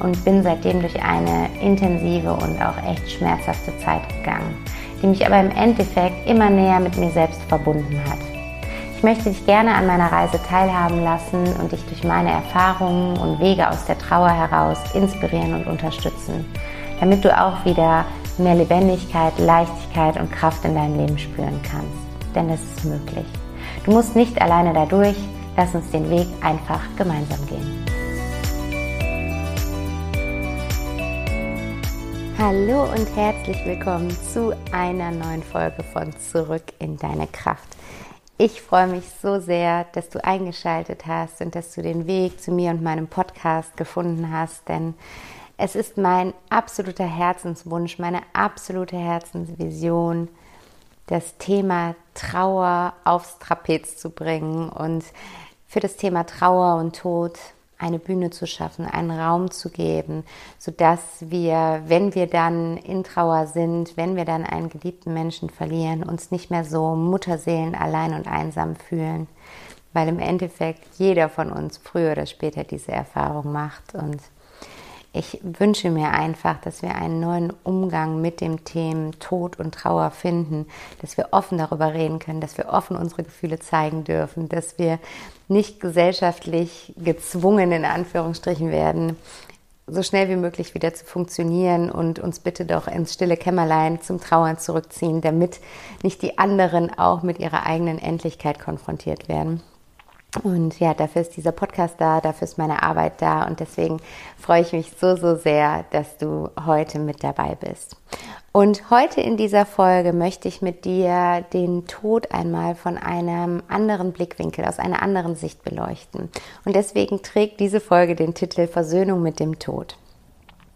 und bin seitdem durch eine intensive und auch echt schmerzhafte Zeit gegangen, die mich aber im Endeffekt immer näher mit mir selbst verbunden hat. Ich möchte dich gerne an meiner Reise teilhaben lassen und dich durch meine Erfahrungen und Wege aus der Trauer heraus inspirieren und unterstützen, damit du auch wieder mehr Lebendigkeit, Leichtigkeit und Kraft in deinem Leben spüren kannst. Denn das ist möglich. Du musst nicht alleine dadurch, Lass uns den Weg einfach gemeinsam gehen. Hallo und herzlich willkommen zu einer neuen Folge von Zurück in deine Kraft. Ich freue mich so sehr, dass du eingeschaltet hast und dass du den Weg zu mir und meinem Podcast gefunden hast, denn es ist mein absoluter Herzenswunsch, meine absolute Herzensvision, das Thema Trauer aufs Trapez zu bringen und für das Thema Trauer und Tod eine Bühne zu schaffen, einen Raum zu geben, sodass wir, wenn wir dann in Trauer sind, wenn wir dann einen geliebten Menschen verlieren, uns nicht mehr so Mutterseelen allein und einsam fühlen, weil im Endeffekt jeder von uns früher oder später diese Erfahrung macht. Und ich wünsche mir einfach, dass wir einen neuen Umgang mit dem Thema Tod und Trauer finden, dass wir offen darüber reden können, dass wir offen unsere Gefühle zeigen dürfen, dass wir nicht gesellschaftlich gezwungen in Anführungsstrichen werden, so schnell wie möglich wieder zu funktionieren und uns bitte doch ins stille Kämmerlein zum Trauern zurückziehen, damit nicht die anderen auch mit ihrer eigenen Endlichkeit konfrontiert werden. Und ja, dafür ist dieser Podcast da, dafür ist meine Arbeit da und deswegen freue ich mich so, so sehr, dass du heute mit dabei bist. Und heute in dieser Folge möchte ich mit dir den Tod einmal von einem anderen Blickwinkel, aus einer anderen Sicht beleuchten. Und deswegen trägt diese Folge den Titel Versöhnung mit dem Tod.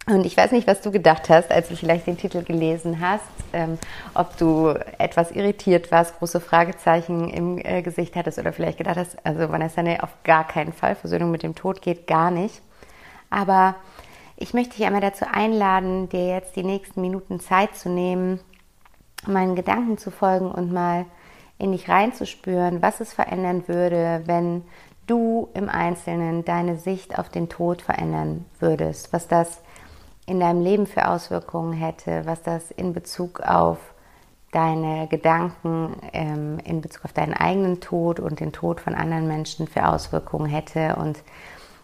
Und ich weiß nicht, was du gedacht hast, als du vielleicht den Titel gelesen hast, ähm, ob du etwas irritiert warst, große Fragezeichen im äh, Gesicht hattest oder vielleicht gedacht hast, also Vanessa, nee, auf gar keinen Fall, Versöhnung mit dem Tod geht gar nicht. Aber ich möchte dich einmal dazu einladen, dir jetzt die nächsten Minuten Zeit zu nehmen, meinen Gedanken zu folgen und mal in dich reinzuspüren, was es verändern würde, wenn du im Einzelnen deine Sicht auf den Tod verändern würdest, was das in deinem Leben für Auswirkungen hätte, was das in Bezug auf deine Gedanken, ähm, in Bezug auf deinen eigenen Tod und den Tod von anderen Menschen für Auswirkungen hätte. Und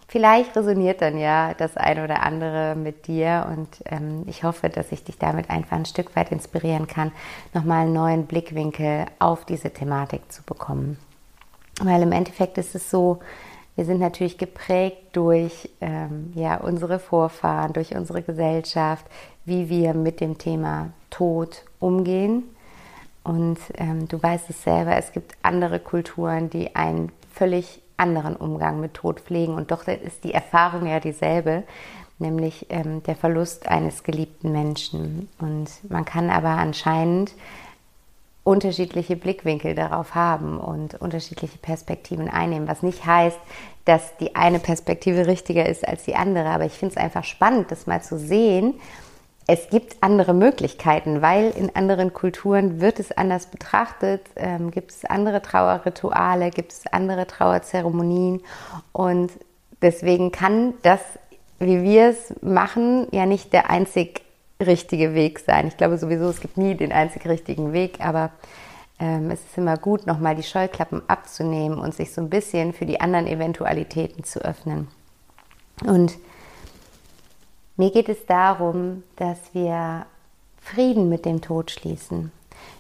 vielleicht resoniert dann ja das eine oder andere mit dir. Und ähm, ich hoffe, dass ich dich damit einfach ein Stück weit inspirieren kann, nochmal einen neuen Blickwinkel auf diese Thematik zu bekommen. Weil im Endeffekt ist es so, wir sind natürlich geprägt durch ähm, ja, unsere Vorfahren, durch unsere Gesellschaft, wie wir mit dem Thema Tod umgehen. Und ähm, du weißt es selber, es gibt andere Kulturen, die einen völlig anderen Umgang mit Tod pflegen. Und doch ist die Erfahrung ja dieselbe, nämlich ähm, der Verlust eines geliebten Menschen. Und man kann aber anscheinend unterschiedliche Blickwinkel darauf haben und unterschiedliche Perspektiven einnehmen, was nicht heißt, dass die eine Perspektive richtiger ist als die andere, aber ich finde es einfach spannend, das mal zu sehen. Es gibt andere Möglichkeiten, weil in anderen Kulturen wird es anders betrachtet, ähm, gibt es andere Trauerrituale, gibt es andere Trauerzeremonien. Und deswegen kann das, wie wir es machen, ja nicht der einzig richtige Weg sein. Ich glaube sowieso, es gibt nie den einzig richtigen Weg, aber ähm, es ist immer gut, nochmal die Scheuklappen abzunehmen und sich so ein bisschen für die anderen Eventualitäten zu öffnen. Und mir geht es darum, dass wir Frieden mit dem Tod schließen,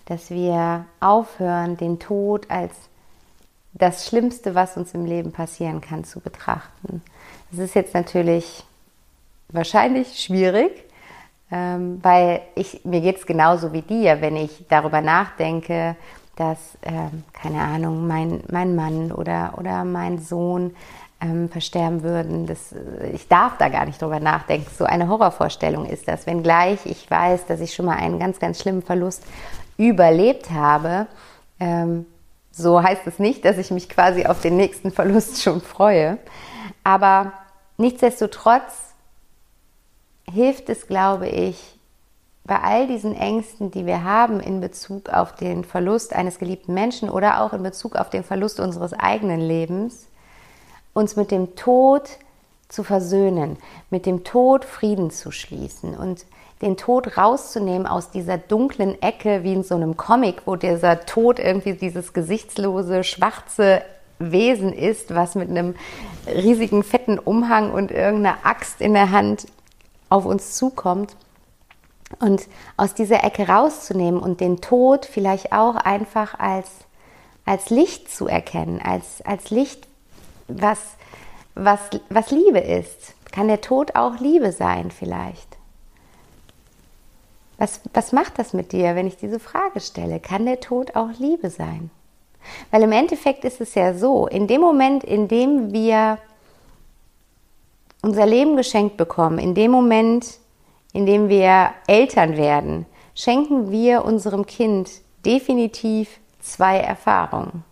dass wir aufhören, den Tod als das Schlimmste, was uns im Leben passieren kann, zu betrachten. Das ist jetzt natürlich wahrscheinlich schwierig, ähm, weil ich, mir geht es genauso wie dir, wenn ich darüber nachdenke, dass, ähm, keine Ahnung, mein, mein Mann oder, oder mein Sohn ähm, versterben würden. Das, äh, ich darf da gar nicht drüber nachdenken. So eine Horrorvorstellung ist das. Wenngleich ich weiß, dass ich schon mal einen ganz, ganz schlimmen Verlust überlebt habe, ähm, so heißt es nicht, dass ich mich quasi auf den nächsten Verlust schon freue. Aber nichtsdestotrotz hilft es, glaube ich, bei all diesen Ängsten, die wir haben in Bezug auf den Verlust eines geliebten Menschen oder auch in Bezug auf den Verlust unseres eigenen Lebens, uns mit dem Tod zu versöhnen, mit dem Tod Frieden zu schließen und den Tod rauszunehmen aus dieser dunklen Ecke, wie in so einem Comic, wo dieser Tod irgendwie dieses gesichtslose, schwarze Wesen ist, was mit einem riesigen, fetten Umhang und irgendeiner Axt in der Hand auf uns zukommt. Und aus dieser Ecke rauszunehmen und den Tod vielleicht auch einfach als, als Licht zu erkennen, als, als Licht, was, was, was Liebe ist. Kann der Tod auch Liebe sein vielleicht? Was, was macht das mit dir, wenn ich diese Frage stelle? Kann der Tod auch Liebe sein? Weil im Endeffekt ist es ja so, in dem Moment, in dem wir unser Leben geschenkt bekommen, in dem Moment, in dem wir Eltern werden, schenken wir unserem Kind definitiv zwei Erfahrungen.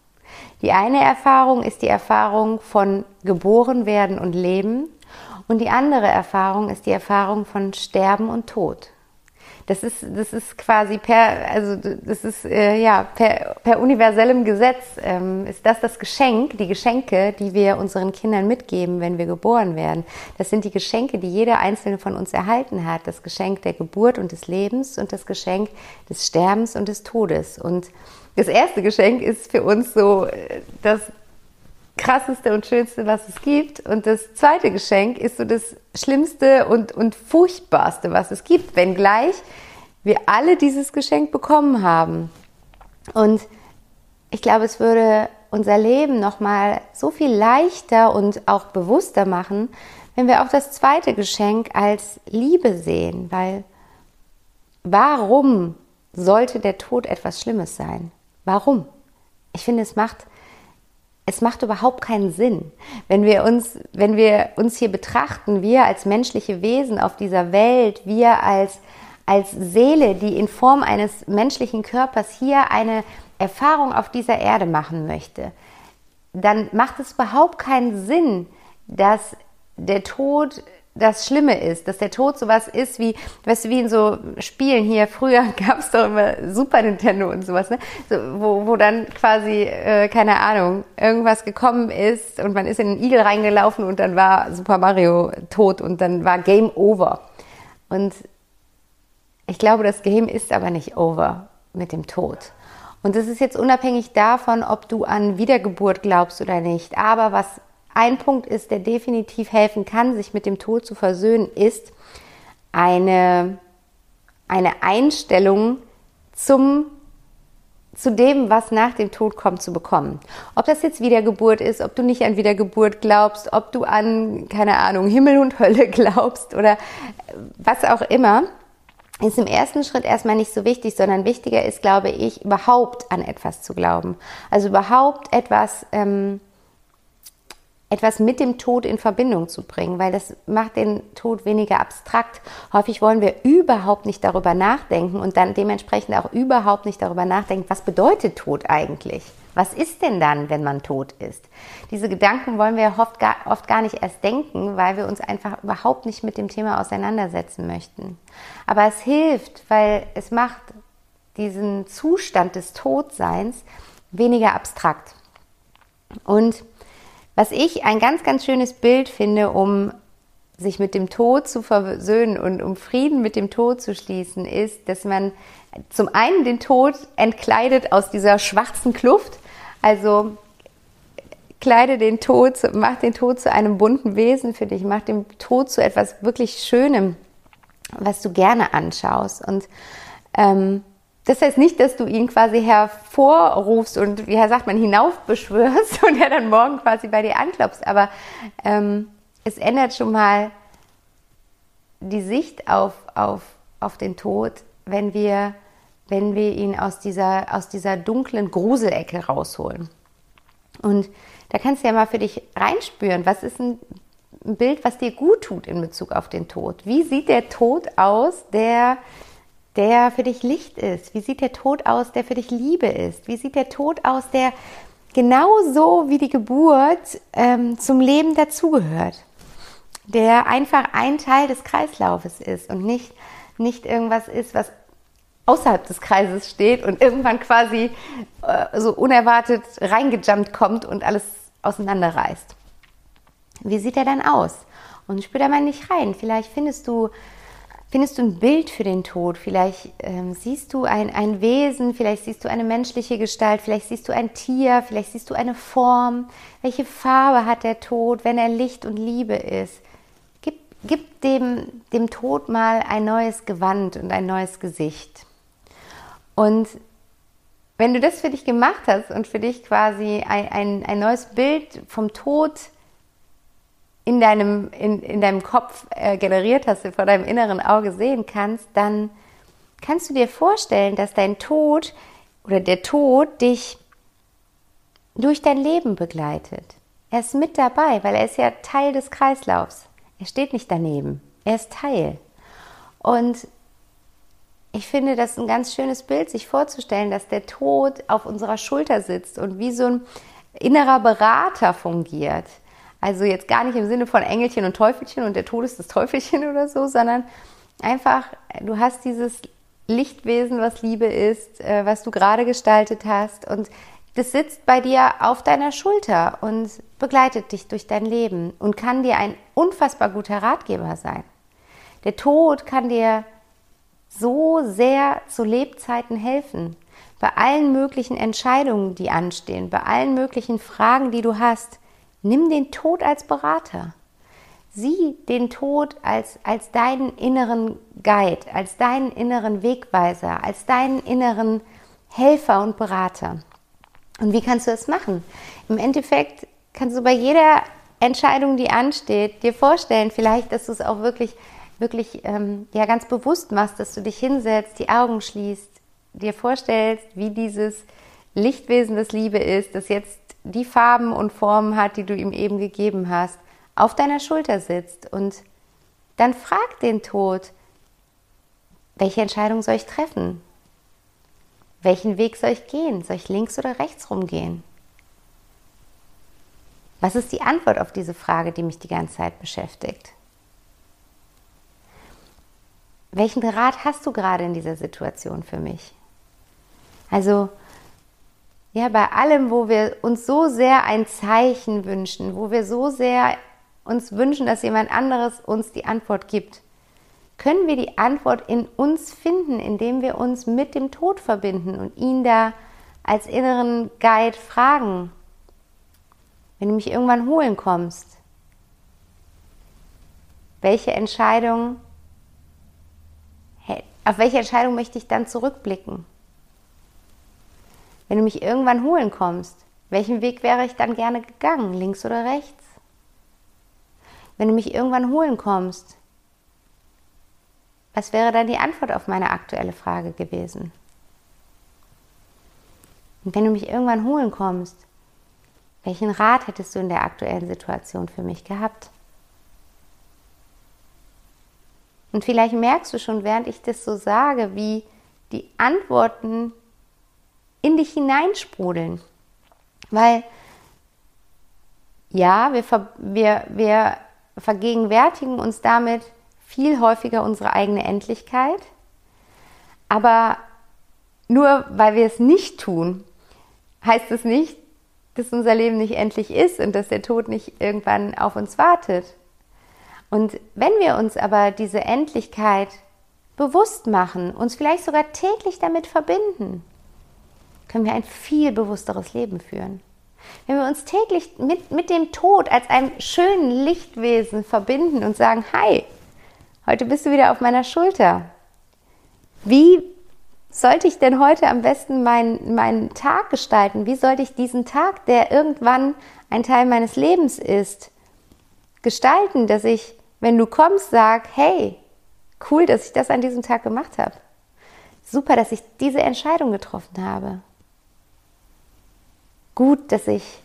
Die eine Erfahrung ist die Erfahrung von geboren werden und leben und die andere Erfahrung ist die Erfahrung von Sterben und Tod. Das ist, das ist quasi per, also das ist äh, ja per, per universellem Gesetz ähm, ist das das Geschenk, die Geschenke, die wir unseren Kindern mitgeben, wenn wir geboren werden. Das sind die Geschenke, die jeder einzelne von uns erhalten hat. Das Geschenk der Geburt und des Lebens und das Geschenk des Sterbens und des Todes. Und das erste Geschenk ist für uns so äh, das krasseste und schönste, was es gibt. Und das zweite Geschenk ist so das schlimmste und, und furchtbarste, was es gibt, wenngleich wir alle dieses Geschenk bekommen haben. Und ich glaube, es würde unser Leben nochmal so viel leichter und auch bewusster machen, wenn wir auch das zweite Geschenk als Liebe sehen, weil warum sollte der Tod etwas Schlimmes sein? Warum? Ich finde, es macht es macht überhaupt keinen Sinn. Wenn wir uns, wenn wir uns hier betrachten, wir als menschliche Wesen auf dieser Welt, wir als, als Seele, die in Form eines menschlichen Körpers hier eine Erfahrung auf dieser Erde machen möchte, dann macht es überhaupt keinen Sinn, dass der Tod das Schlimme ist, dass der Tod sowas ist wie, weißt du, wie in so Spielen hier, früher gab es doch immer Super Nintendo und sowas, ne? So, wo, wo dann quasi, äh, keine Ahnung, irgendwas gekommen ist und man ist in den Igel reingelaufen und dann war Super Mario tot und dann war Game Over. Und ich glaube, das Game ist aber nicht over mit dem Tod. Und das ist jetzt unabhängig davon, ob du an Wiedergeburt glaubst oder nicht. Aber was ein Punkt ist, der definitiv helfen kann, sich mit dem Tod zu versöhnen, ist eine, eine Einstellung zum, zu dem, was nach dem Tod kommt, zu bekommen. Ob das jetzt Wiedergeburt ist, ob du nicht an Wiedergeburt glaubst, ob du an, keine Ahnung, Himmel und Hölle glaubst oder was auch immer, ist im ersten Schritt erstmal nicht so wichtig, sondern wichtiger ist, glaube ich, überhaupt an etwas zu glauben. Also überhaupt etwas, ähm, etwas mit dem Tod in Verbindung zu bringen, weil das macht den Tod weniger abstrakt. Häufig wollen wir überhaupt nicht darüber nachdenken und dann dementsprechend auch überhaupt nicht darüber nachdenken, was bedeutet Tod eigentlich? Was ist denn dann, wenn man tot ist? Diese Gedanken wollen wir oft gar, oft gar nicht erst denken, weil wir uns einfach überhaupt nicht mit dem Thema auseinandersetzen möchten. Aber es hilft, weil es macht diesen Zustand des Todseins weniger abstrakt. Und was ich ein ganz, ganz schönes Bild finde, um sich mit dem Tod zu versöhnen und um Frieden mit dem Tod zu schließen, ist, dass man zum einen den Tod entkleidet aus dieser schwarzen Kluft, also kleide den Tod, mach den Tod zu einem bunten Wesen für dich, mach den Tod zu etwas wirklich Schönem, was du gerne anschaust. Und ähm, das heißt nicht, dass du ihn quasi hervorrufst und, wie sagt man, hinaufbeschwörst und er dann morgen quasi bei dir anklopfst. Aber ähm, es ändert schon mal die Sicht auf, auf, auf den Tod, wenn wir, wenn wir ihn aus dieser, aus dieser dunklen Gruselecke rausholen. Und da kannst du ja mal für dich reinspüren, was ist ein Bild, was dir gut tut in Bezug auf den Tod. Wie sieht der Tod aus, der, der für dich Licht ist? Wie sieht der Tod aus, der für dich Liebe ist? Wie sieht der Tod aus, der genauso wie die Geburt ähm, zum Leben dazugehört? Der einfach ein Teil des Kreislaufes ist und nicht, nicht irgendwas ist, was außerhalb des Kreises steht und irgendwann quasi äh, so unerwartet reingejumpt kommt und alles auseinanderreißt. Wie sieht er dann aus? Und spür da mal nicht rein. Vielleicht findest du, findest du ein Bild für den Tod. Vielleicht ähm, siehst du ein, ein Wesen, vielleicht siehst du eine menschliche Gestalt, vielleicht siehst du ein Tier, vielleicht siehst du eine Form. Welche Farbe hat der Tod, wenn er Licht und Liebe ist? Gib, gib dem, dem Tod mal ein neues Gewand und ein neues Gesicht. Und wenn du das für dich gemacht hast und für dich quasi ein, ein, ein neues Bild vom Tod in deinem, in, in deinem Kopf äh, generiert hast, vor deinem inneren Auge sehen kannst, dann kannst du dir vorstellen, dass dein Tod oder der Tod dich durch dein Leben begleitet. Er ist mit dabei, weil er ist ja Teil des Kreislaufs. Er steht nicht daneben. Er ist Teil. Und ich finde das ein ganz schönes Bild, sich vorzustellen, dass der Tod auf unserer Schulter sitzt und wie so ein innerer Berater fungiert. Also jetzt gar nicht im Sinne von Engelchen und Teufelchen und der Tod ist das Teufelchen oder so, sondern einfach, du hast dieses Lichtwesen, was Liebe ist, äh, was du gerade gestaltet hast und das sitzt bei dir auf deiner Schulter und begleitet dich durch dein Leben und kann dir ein unfassbar guter Ratgeber sein. Der Tod kann dir so sehr zu Lebzeiten helfen. Bei allen möglichen Entscheidungen, die anstehen, bei allen möglichen Fragen, die du hast, nimm den Tod als Berater. Sieh den Tod als, als deinen inneren Guide, als deinen inneren Wegweiser, als deinen inneren Helfer und Berater. Und wie kannst du das machen? Im Endeffekt kannst du bei jeder Entscheidung, die ansteht, dir vorstellen, vielleicht, dass du es auch wirklich wirklich ähm, ja ganz bewusst machst, dass du dich hinsetzt, die Augen schließt, dir vorstellst, wie dieses Lichtwesen das Liebe ist, das jetzt die Farben und Formen hat, die du ihm eben gegeben hast, auf deiner Schulter sitzt und dann frag den Tod, welche Entscheidung soll ich treffen? Welchen Weg soll ich gehen? Soll ich links oder rechts rumgehen? Was ist die Antwort auf diese Frage, die mich die ganze Zeit beschäftigt? welchen Rat hast du gerade in dieser Situation für mich? Also, ja, bei allem, wo wir uns so sehr ein Zeichen wünschen, wo wir so sehr uns wünschen, dass jemand anderes uns die Antwort gibt, können wir die Antwort in uns finden, indem wir uns mit dem Tod verbinden und ihn da als inneren Guide fragen. Wenn du mich irgendwann holen kommst, welche Entscheidung auf welche Entscheidung möchte ich dann zurückblicken? Wenn du mich irgendwann holen kommst, welchen Weg wäre ich dann gerne gegangen, links oder rechts? Wenn du mich irgendwann holen kommst, was wäre dann die Antwort auf meine aktuelle Frage gewesen? Und wenn du mich irgendwann holen kommst, welchen Rat hättest du in der aktuellen Situation für mich gehabt? Und vielleicht merkst du schon, während ich das so sage, wie die Antworten in dich hineinsprudeln. Weil ja, wir, wir, wir vergegenwärtigen uns damit viel häufiger unsere eigene Endlichkeit. Aber nur weil wir es nicht tun, heißt es nicht, dass unser Leben nicht endlich ist und dass der Tod nicht irgendwann auf uns wartet. Und wenn wir uns aber diese Endlichkeit bewusst machen, uns vielleicht sogar täglich damit verbinden, können wir ein viel bewussteres Leben führen. Wenn wir uns täglich mit, mit dem Tod als einem schönen Lichtwesen verbinden und sagen, hi, heute bist du wieder auf meiner Schulter. Wie sollte ich denn heute am besten meinen, meinen Tag gestalten? Wie sollte ich diesen Tag, der irgendwann ein Teil meines Lebens ist, gestalten, dass ich wenn du kommst, sag, hey, cool, dass ich das an diesem Tag gemacht habe. Super, dass ich diese Entscheidung getroffen habe. Gut, dass ich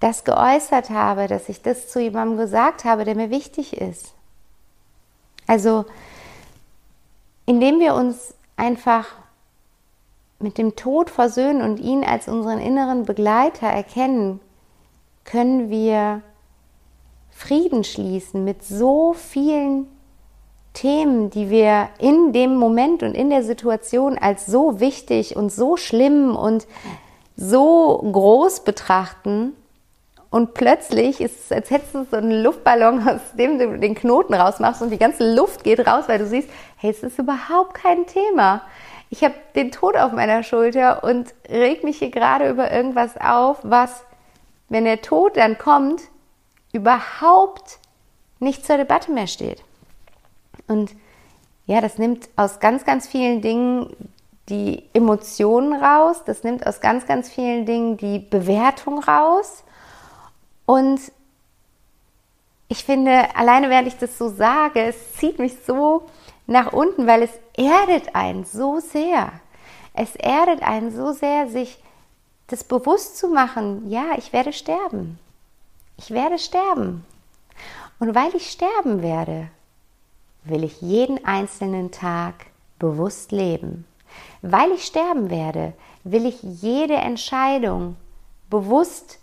das geäußert habe, dass ich das zu jemandem gesagt habe, der mir wichtig ist. Also, indem wir uns einfach mit dem Tod versöhnen und ihn als unseren inneren Begleiter erkennen, können wir Frieden schließen mit so vielen Themen, die wir in dem Moment und in der Situation als so wichtig und so schlimm und so groß betrachten. Und plötzlich ist es, als hättest du so einen Luftballon, aus dem du den Knoten rausmachst und die ganze Luft geht raus, weil du siehst, hey, es ist überhaupt kein Thema. Ich habe den Tod auf meiner Schulter und reg mich hier gerade über irgendwas auf, was, wenn der Tod dann kommt, überhaupt nicht zur Debatte mehr steht. Und ja, das nimmt aus ganz, ganz vielen Dingen die Emotionen raus, das nimmt aus ganz, ganz vielen Dingen die Bewertung raus. Und ich finde, alleine während ich das so sage, es zieht mich so nach unten, weil es erdet einen so sehr. Es erdet einen so sehr, sich das bewusst zu machen, ja, ich werde sterben. Ich werde sterben. Und weil ich sterben werde, will ich jeden einzelnen Tag bewusst leben. Weil ich sterben werde, will ich jede Entscheidung bewusst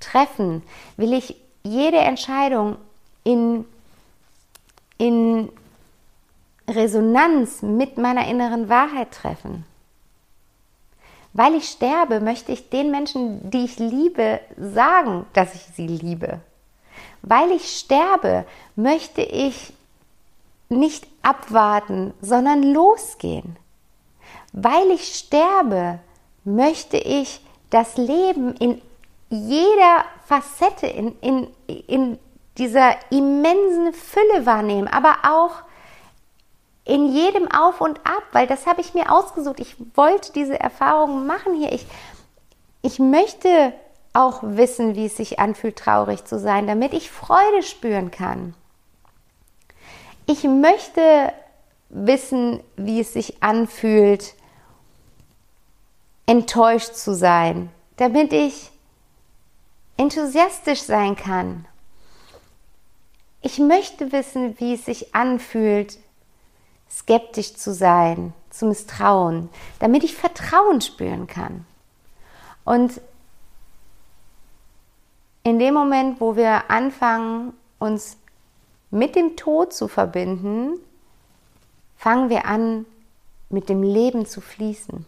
treffen, will ich jede Entscheidung in, in Resonanz mit meiner inneren Wahrheit treffen. Weil ich sterbe, möchte ich den Menschen, die ich liebe, sagen, dass ich sie liebe. Weil ich sterbe, möchte ich nicht abwarten, sondern losgehen. Weil ich sterbe, möchte ich das Leben in jeder Facette, in, in, in dieser immensen Fülle wahrnehmen, aber auch in jedem Auf und Ab, weil das habe ich mir ausgesucht. Ich wollte diese Erfahrung machen hier. Ich, ich möchte auch wissen, wie es sich anfühlt, traurig zu sein, damit ich Freude spüren kann. Ich möchte wissen, wie es sich anfühlt, enttäuscht zu sein, damit ich enthusiastisch sein kann. Ich möchte wissen, wie es sich anfühlt, skeptisch zu sein, zu misstrauen, damit ich Vertrauen spüren kann. Und in dem Moment, wo wir anfangen, uns mit dem Tod zu verbinden, fangen wir an, mit dem Leben zu fließen.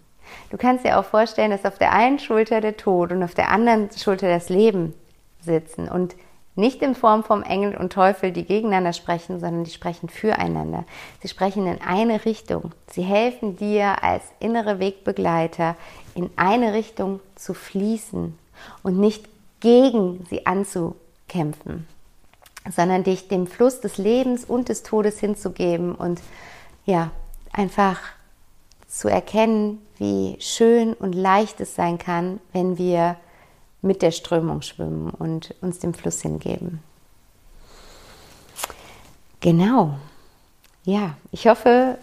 Du kannst dir auch vorstellen, dass auf der einen Schulter der Tod und auf der anderen Schulter das Leben sitzen und nicht in Form vom Engel und Teufel, die gegeneinander sprechen, sondern die sprechen füreinander. Sie sprechen in eine Richtung. Sie helfen dir als innere Wegbegleiter in eine Richtung zu fließen und nicht gegen sie anzukämpfen sondern dich dem Fluss des Lebens und des Todes hinzugeben und ja, einfach zu erkennen, wie schön und leicht es sein kann, wenn wir mit der Strömung schwimmen und uns dem Fluss hingeben. Genau. Ja, ich hoffe,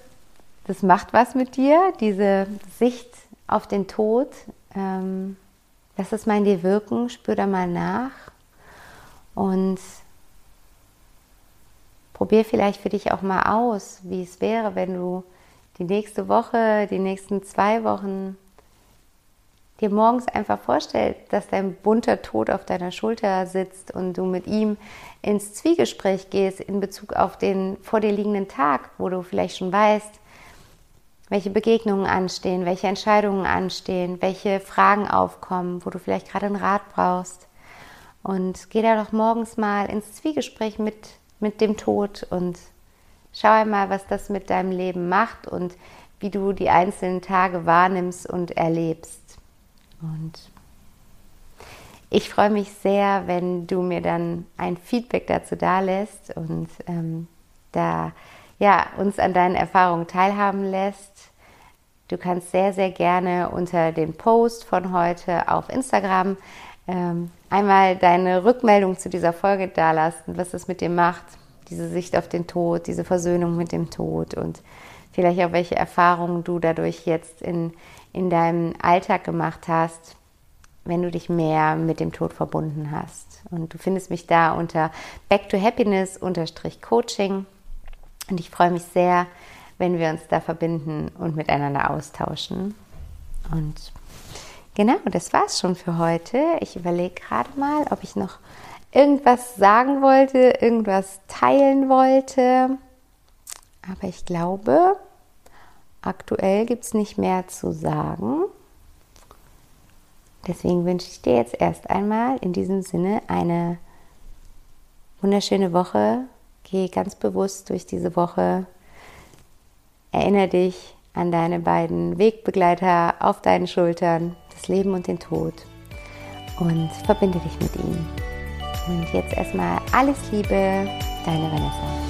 das macht was mit dir, diese Sicht auf den Tod. Ähm, lass es mal in dir wirken, spür da mal nach und probier vielleicht für dich auch mal aus, wie es wäre, wenn du die nächste Woche, die nächsten zwei Wochen dir morgens einfach vorstellst, dass dein bunter Tod auf deiner Schulter sitzt und du mit ihm ins Zwiegespräch gehst in Bezug auf den vor dir liegenden Tag, wo du vielleicht schon weißt, welche Begegnungen anstehen, welche Entscheidungen anstehen, welche Fragen aufkommen, wo du vielleicht gerade einen Rat brauchst. Und geh da doch morgens mal ins Zwiegespräch mit mit dem Tod und schau einmal, was das mit deinem Leben macht und wie du die einzelnen Tage wahrnimmst und erlebst. Und ich freue mich sehr, wenn du mir dann ein Feedback dazu dalässt und ähm, da ja, uns an deinen Erfahrungen teilhaben lässt. Du kannst sehr, sehr gerne unter den Post von heute auf Instagram ähm, einmal deine Rückmeldung zu dieser Folge dalassen, was es mit dir macht, diese Sicht auf den Tod, diese Versöhnung mit dem Tod und vielleicht auch welche Erfahrungen du dadurch jetzt in, in deinem Alltag gemacht hast, wenn du dich mehr mit dem Tod verbunden hast. Und du findest mich da unter Back to Happiness Coaching. Und ich freue mich sehr, wenn wir uns da verbinden und miteinander austauschen. Und genau, das war's schon für heute. Ich überlege gerade mal, ob ich noch irgendwas sagen wollte, irgendwas teilen wollte. Aber ich glaube, aktuell gibt es nicht mehr zu sagen. Deswegen wünsche ich dir jetzt erst einmal in diesem Sinne eine wunderschöne Woche. Geh ganz bewusst durch diese Woche. Erinnere dich an deine beiden Wegbegleiter auf deinen Schultern, das Leben und den Tod. Und verbinde dich mit ihnen. Und jetzt erstmal alles Liebe, deine Vanessa.